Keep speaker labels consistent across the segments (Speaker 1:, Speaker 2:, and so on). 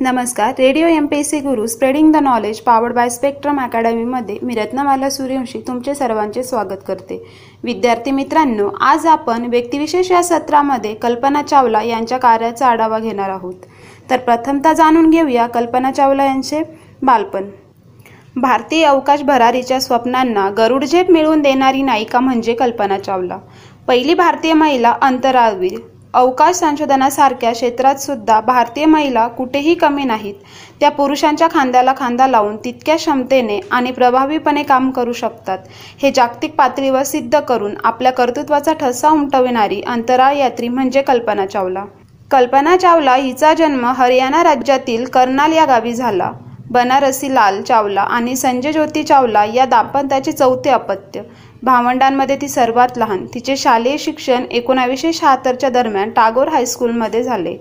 Speaker 1: नमस्कार. Radio M P C Guru spreading the knowledge powered by Spectrum अकॅडमीमध्ये मी रत्नमाला सूर्यवंशी तुमचे सर्वांचे स्वागत करते. विद्यार्थी मित्रांनो आज आपण व्यक्तिविशेष या सत्रामध्ये कल्पना चावला यांच्या कार्याचा आढावा घेणार आहोत. तर प्रथमतः जाणून घेऊया कल्पना चावला यांचे बालपण. भारतीय अवकाश भरारीच्या स्वप्नांना गरुडझेप मिळवून देणारी नायिका म्हणजे कल्पना चावला. पहिली भारतीय महिला अंतराळवीर. अवकाश संशोधनासारख्या क्षेत्रात सुद्धा भारतीय महिला कुठेही कमी नाहीत. त्या पुरुषांच्या खांद्याला खांदा लावून तितक्या क्षमतेने आणि प्रभावीपणे काम करू शकतात. हे जागतिक पातळीवर सिद्ध करून आपल्या कर्तृत्वाचा ठसा उमटविणारी अंतराळ यात्री म्हणजे कल्पना चावला. कल्पना चावला हिचा जन्म हरियाणा राज्यातील कर्नाल या गावी झाला. बनारसी लाल चावला आणि संजय ज्योती चावला या दाम्पत्याचे चौथे अपत्य. भावंडांमध्ये ती सर्वात लहान. तिचे शालेय शिक्षण एकोणावीसशे शहात्तरच्या दरम्यान टागोर हायस्कूलमध्ये झाले.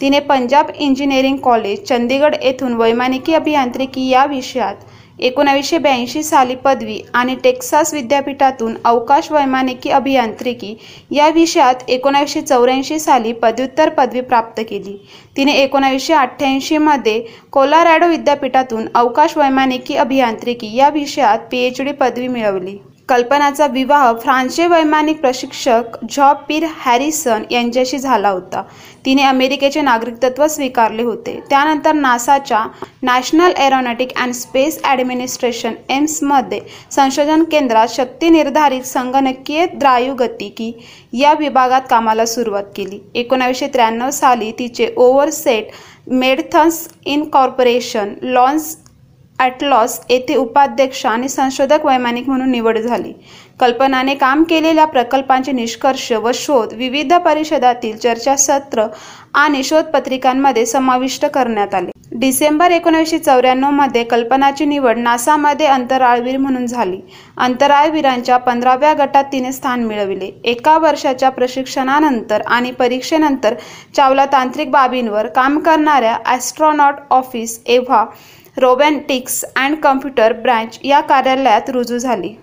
Speaker 1: तिने पंजाब इंजिनिअरिंग कॉलेज चंदीगड येथून वैमानिकी अभियांत्रिकी या विषयात एकोणावीसशे ब्याऐंशी साली पदवी आणि टेक्सास विद्यापीठातून अवकाश वैमानिकी अभियांत्रिकी या विषयात एकोणावीसशे चौऱ्याऐंशी साली पदव्युत्तर पदवी प्राप्त केली. तिने एकोणावीसशे अठ्ठ्याऐंशीमध्ये कोलारॅडो विद्यापीठातून अवकाश वैमानिकी अभियांत्रिकी या विषयात पी एच डी पदवी मिळवली. कल्पनाचा विवाह फ्रान्सचे वैमानिक प्रशिक्षक जॉ पीर हॅरिसन यांच्याशी झाला होता. तिने अमेरिकेचे नागरिकत्व स्वीकारले होते. त्यानंतर नासाच्या national aeronautic and space administration एम्समध्ये संशोधन केंद्रात शक्ती निर्धारित संगणकीय द्रायुगतिकी या विभागात कामाला सुरुवात केली. एकोणावीसशे त्र्याण्णव साली तिचे ओव्हरसेट मेडथन्स इनकॉर्पोरेशन लॉन्स ॲटलॉस येथे उपाध्यक्ष आणि संशोधक वैमानिक म्हणून निवड झाली. कल्पनाने काम केलेल्या प्रकल्पांचे निष्कर्ष व शोध विविध परिषदातील चर्चासत्र आणि शोधपत्रिकांमध्ये समाविष्ट करण्यात आले. डिसेंबर एकोणीसशे चौऱ्याण्णवमध्ये कल्पनाची निवड नासामध्ये अंतराळवीर म्हणून झाली. अंतराळवीरांच्या पंधराव्या गटात तिने स्थान मिळविले. एका वर्षाच्या प्रशिक्षणानंतर आणि परीक्षेनंतर चावला तांत्रिक बाबींवर काम करणाऱ्या astronaut office EVA robotics and computer branch या कार्यालयात रुजू झाली.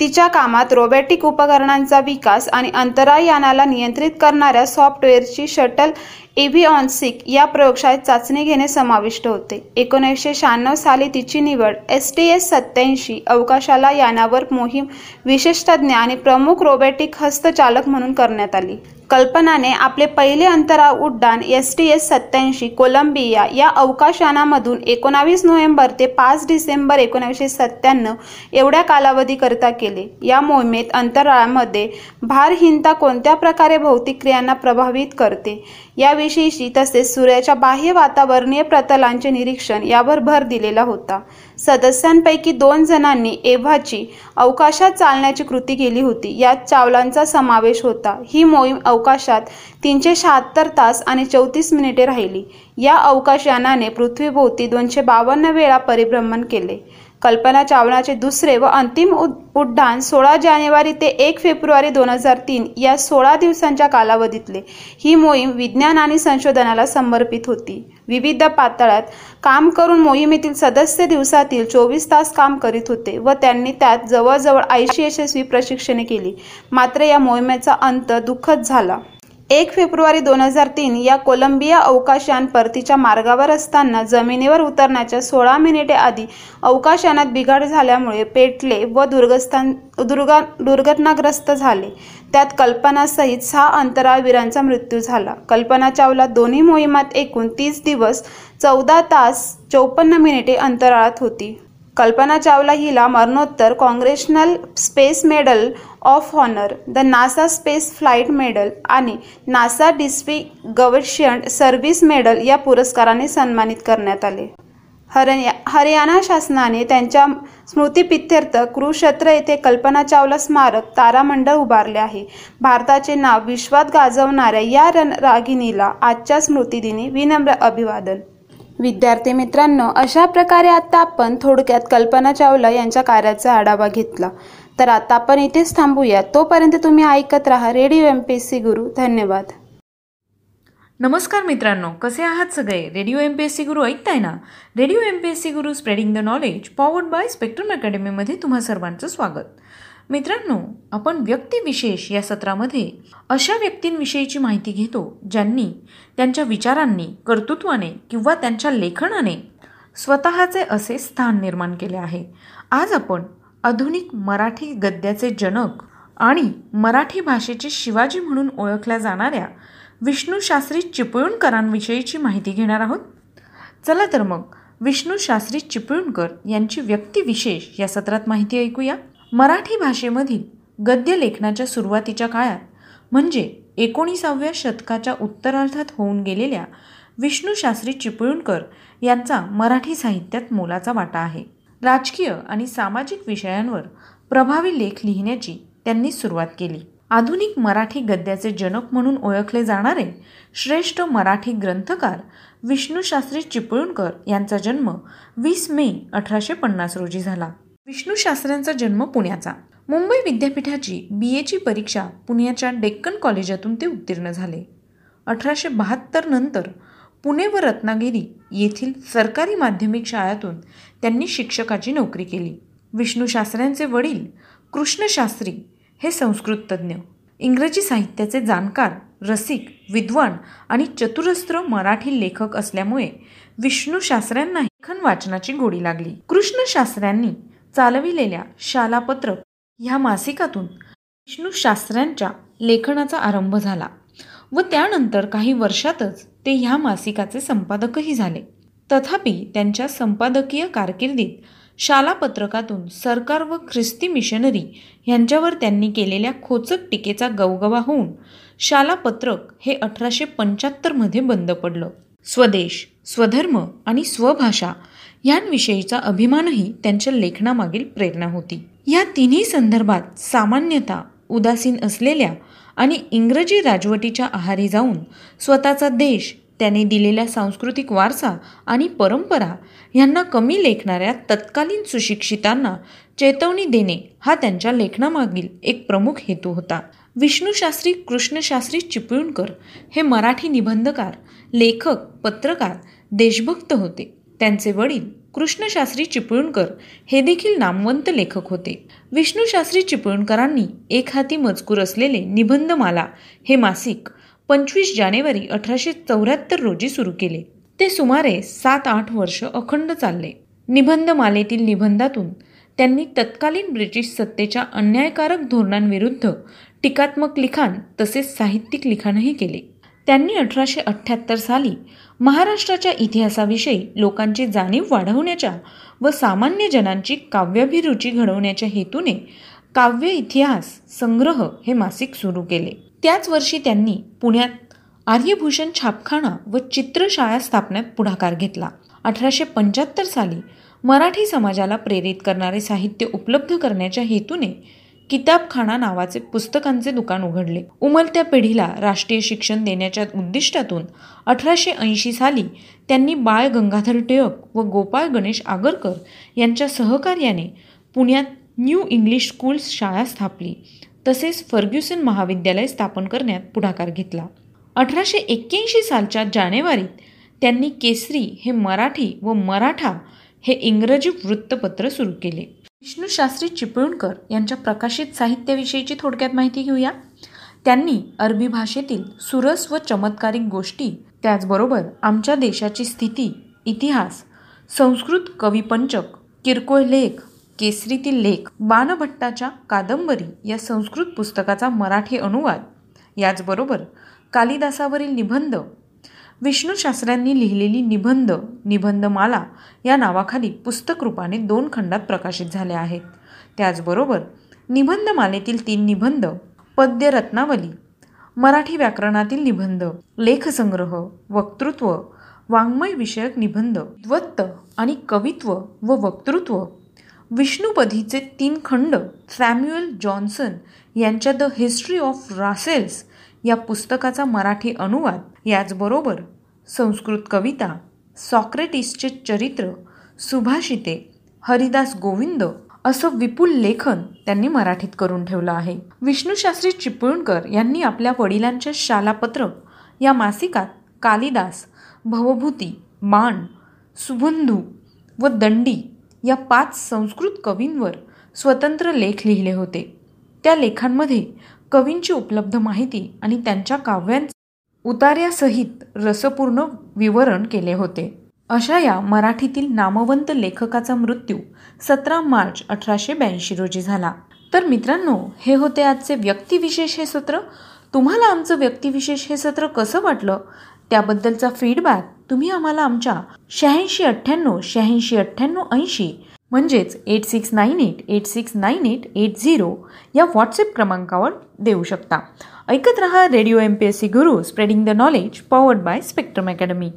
Speaker 1: तिच्या कामात रोबॅटिक उपकरणांचा विकास आणि अंतराळयानाला नियंत्रित करणाऱ्या सॉफ्टवेअरची शटल एव्हिऑन्सिक या प्रयोगशाळेत चाचणी घेणे समाविष्ट होते. एकोणीसशे शहाण्णव साली तिची निवड एस टी एस सत्याऐंशी अवकाशाला यानावर मोहीम विशेषतज्ञ आणि प्रमुख रोबॅटिक हस्तचालक म्हणून करण्यात आली. कल्पनाने आपले पहिले अंतराळ उड्डाण एस टी एस सत्याऐंशी कोलंबिया या अवकाशयानामधून एकोणावीस नोव्हेंबर ते पाच डिसेंबर एकोणीसशे सत्त्याण्णव एवढ्या कालावधीकरिता केले. या मोहिमेत अंतराळामध्ये भारहीनता कोणत्या प्रकारे भौतिक क्रियांना प्रभावित करते? याविषयीची तसेच सूर्याच्या बाह्य वातावरणीय प्रतलांचे निरीक्षण यावर भर दिलेला होता. सदस्यांपैकी दोन जणांनी एव्हाची अवकाशात चालण्याची कृती केली होती. यात चावलांचा समावेश होता. ही मोहीम अवकाशात तीनशे शहात्तर तास आणि चौतीस मिनिटे राहिली. या अवकाशयानाने पृथ्वीभोवती दोनशे बावन्न वेळा परिभ्रमण केले. कल्पना चावलाचे दुसरे व अंतिम उड्डाण सोळा जानेवारी ते एक फेब्रुवारी दोन हजार तीन या सोळा दिवसांच्या कालावधीतले. ही मोहीम विज्ञान आणि संशोधनाला समर्पित होती. विविध पातळ्यात काम करून मोहिमेतील सदस्य दिवसातील चोवीस तास काम करीत होते व त्यांनी त्यात जवळजवळ ऐंशी यशस्वी प्रशिक्षणे केली. मात्र या मोहिमेचा अंत दुःखद झाला. एक फेब्रुवारी दोन हजार तीन या कोलंबिया अवकाशयान परतीच्या मार्गावर असताना जमिनीवर उतरण्याच्या सोळा मिनिटे आधी अवकाशयानात बिघाड झाल्यामुळे पेटले व दुर्गस्थान दुर्गा दुर्घटनाग्रस्त झाले. त्यात कल्पनासहित सहा अंतराळवीरांचा मृत्यू झाला. कल्पना चावला दोन्ही मोहिमात एकूण तीस दिवस चौदा तास चौपन्न मिनिटे अंतराळात होती. कल्पना चावला हिला मरणोत्तर congressional space medal of honour the NASA space flight medal आणि नासा डिस्ट्रिगवशन सर्व्हिस मेडल या पुरस्काराने सन्मानित करण्यात आले. हरया हरियाणा शासनाने त्यांच्या स्मृतिपित्यर्थ कुरुक्षेत्र येथे कल्पना चावला स्मारक तारामंडळ उभारले आहे. भारताचे नाव विश्वात गाजवणाऱ्या या रणरागिणीला आजच्या स्मृतिदिनी विनम्र अभिवादन. विद्यार्थी मित्रांनो अशा प्रकारे आत्ता आपण थोडक्यात कल्पना चावला यांच्या कार्याचा आढावा घेतला. तर आता आपण इथेच थांबूया. तोपर्यंत तुम्ही ऐकत राहा radio M P S C Guru. धन्यवाद.
Speaker 2: नमस्कार मित्रांनो कसे आहात सगळे? Radio M P S C Guru ऐकताय ना? Radio M P S C Guru spreading the knowledge powered by spectrum अकॅडमीमध्ये तुम्हा सर्वांचं स्वागत. मित्रांनो आपण व्यक्तिविशेष या सत्रामध्ये अशा व्यक्तींविषयीची माहिती घेतो ज्यांनी त्यांच्या विचारांनी कर्तृत्वाने किंवा त्यांच्या लेखनाने स्वतःचे असे स्थान निर्माण केले आहे. आज आपण आधुनिक मराठी गद्याचे जनक आणि मराठी भाषेचे शिवाजी म्हणून ओळखल्या जाणाऱ्या विष्णूशास्त्री चिपळूणकरांविषयीची माहिती घेणार आहोत. चला तर मग विष्णू शास्त्री चिपळूणकर यांची व्यक्तिविशेष या सत्रात माहिती ऐकूया. मराठी भाषेमधील गद्य लेखनाच्या सुरुवातीच्या काळात म्हणजे एकोणीसाव्या शतकाच्या उत्तरार्धात होऊन गेलेल्या विष्णूशास्त्री चिपळूणकर यांचा मराठी साहित्यात मोलाचा वाटा आहे. राजकीय आणि सामाजिक विषयांवर प्रभावी लेख लिहिण्याची त्यांनी सुरुवात केली. आधुनिक मराठी गद्याचे जनक म्हणून ओळखले जाणारे श्रेष्ठ मराठी ग्रंथकार विष्णूशास्त्री चिपळूणकर यांचा जन्म वीस मे अठराशे पन्नास रोजी झाला. विष्णू शास्त्र्यांचा जन्म पुण्याचा. मुंबई विद्यापीठाची बी एची परीक्षा पुण्याच्या डेक्कन कॉलेजातून ते उत्तीर्ण झाले. अठराशे बहात्तर नंतर पुणे व रत्नागिरी येथील सरकारी माध्यमिक शाळातून त्यांनी शिक्षकाची नोकरी केली. विष्णू शास्त्र्यांचे वडील कृष्णशास्त्री हे संस्कृत तज्ज्ञ. इंग्रजी साहित्याचे जाणकार रसिक विद्वान आणि चतुरस्त्र मराठी लेखक असल्यामुळे विष्णू शास्त्र्यांना लेखन वाचनाची गोडी लागली. कृष्णशास्त्र्यांनी चालविलेल्या शालापत्रक ह्या मासिकातून विष्णू शास्त्र्यांच्या लेखनाचा आरंभ झाला व त्यानंतर काही वर्षातच ते ह्या मासिकाचे संपादकही झाले. तथापि त्यांच्या संपादकीय कारकिर्दीत शालापत्रकातून सरकार व ख्रिस्ती मिशनरी यांच्यावर त्यांनी केलेल्या खोचक टीकेचा गवगवा होऊन शालापत्रक हे अठराशे पंच्याहत्तरमध्ये बंद पडलं. स्वदेश स्वधर्म आणि स्वभाषा यांविषयीचा अभिमानही त्यांच्या लेखनामागील प्रेरणा होती. या तिन्ही संदर्भात सामान्यतः उदासीन असलेल्या आणि इंग्रजी राजवटीच्या आहारी जाऊन स्वतःचा देश त्याने दिलेल्या सांस्कृतिक वारसा आणि परंपरा यांना कमी लेखणाऱ्या तत्कालीन सुशिक्षितांना चेतवणी देणे हा त्यांच्या लेखनामागील एक प्रमुख हेतू होता. विष्णूशास्त्री कृष्णशास्त्री चिपळूणकर हे मराठी निबंधकार लेखक पत्रकार देशभक्त होते. त्यांचे वडील कृष्णशास्त्री चिपळूणकर हे देखील नामवंत लेखक होते. विष्णूशास्त्री चिपळूणकरांनी एक हाती मजकूर असलेले निबंधमाला हे मासिक पंचवीस जानेवारी अठराशे चौऱ्याहत्तर रोजी सुरू केले. ते सुमारे सात आठ वर्ष अखंड चालले. निबंधमालेतील निबंधातून त्यांनी तत्कालीन ब्रिटिश सत्तेच्या अन्यायकारक धोरणांविरुद्ध टीकात्मक लिखाण तसेच साहित्यिक लिखाणही केले. त्यांनी अठराशे अठ्ठ्याहत्तर साली महाराष्ट्राच्या इतिहासाविषयी लोकांची जाणीव वाढवण्याच्या व सामान्य जनांची काव्याभिरुची घडवण्याच्या हेतूने काव्य इतिहास संग्रह हे मासिक सुरू केले. त्याच वर्षी त्यांनी पुण्यात आर्यभूषण छापखाना व चित्रशाळा स्थापण्यात पुढाकार घेतला. अठराशे पंच्याहत्तर साली मराठी समाजाला प्रेरित करणारे साहित्य उपलब्ध करण्याच्या हेतूने किताबखाना नावाचे पुस्तकांचे दुकान उघडले. उमलत्या पिढीला राष्ट्रीय शिक्षण देण्याच्या उद्दिष्टातून अठराशे ऐंशी साली त्यांनी बाळ गंगाधर टिळक व गोपाळ गणेश आगरकर यांच्या सहकार्याने पुण्यात न्यू इंग्लिश स्कूल्स शाळा स्थापली. तसेच फर्ग्युसन महाविद्यालय स्थापन करण्यात पुढाकार घेतला. अठराशे एक्क्याऐंशी सालच्या जानेवारीत त्यांनी केसरी हे मराठी व मराठा हे इंग्रजी वृत्तपत्र सुरू केले. विष्णूशास्त्री चिपळूणकर यांच्या प्रकाशित साहित्याविषयीची थोडक्यात माहिती घेऊया. त्यांनी अरबी भाषेतील सुरस व चमत्कारिक गोष्टी त्याचबरोबर आमच्या देशाची स्थिती इतिहास संस्कृत कविपंचक किरकोळ लेख केसरीतील लेख बाणभट्टाच्या कादंबरी या संस्कृत पुस्तकाचा मराठी अनुवाद याचबरोबर कालिदासावरील निबंध विष्णूशास्त्र्यांनी लिहिलेली निबंध निबंधमाला या नावाखाली पुस्तक रूपाने दोन खंडात प्रकाशित झाले आहेत. त्याचबरोबर निबंधमालेतील तीन निबंध पद्य रत्नावली मराठी व्याकरणातील निबंध लेखसंग्रह वक्तृत्व वाङ्मय विषयक निबंध द्वत्त आणि कवित्व व वक्तृत्व विष्णुपधीचे तीन खंड सॅम्युएल जॉन्सन यांच्या द हिस्ट्री ऑफ रासेल्स या पुस्तकाचा मराठी अनुवाद याचबरोबर संस्कृत कविता सॉक्रेटिसचे चरित्र सुभाषिते हरिदास गोविंद असं विपुल लेखन त्यांनी मराठीत करून ठेवलं आहे. विष्णूशास्त्री चिपळूणकर यांनी आपल्या वडिलांच्या शालापत्र या मासिकात कालिदास भवभूती बाण सुबंधू व दंडी या पाच संस्कृत कवींवर स्वतंत्र लेख लिहिले होते. त्या लेखांमध्ये कवींची उपलब्ध माहिती आणि त्यांच्या काव्यांचे उतार्यासहित रसपूर्ण विवरण केले होते. अशा या मराठीतील नामवंत लेखकाचा मृत्यू सतरा मार्च अठराशे ब्याऐंशी रोजी झाला. तर मित्रांनो हे होते आजचे व्यक्तिविशेष हे सत्र. तुम्हाला आमचं व्यक्तिविशेष हे सत्र कसं वाटलं? त्याबद्दलचा फीडबॅक तुम्ही आम्हाला आमच्या शहाऐंशी अठ्ठ्याण्णव शहाऐंशी अठ्ठ्याण्णव ऐंशी म्हणजेच eight six nine eight eight six nine eight eight zero या व्हॉट्सअप क्रमांकावर देऊ शकता. ऐकत रहा radio M P S C Guru spreading the knowledge powered by spectrum academy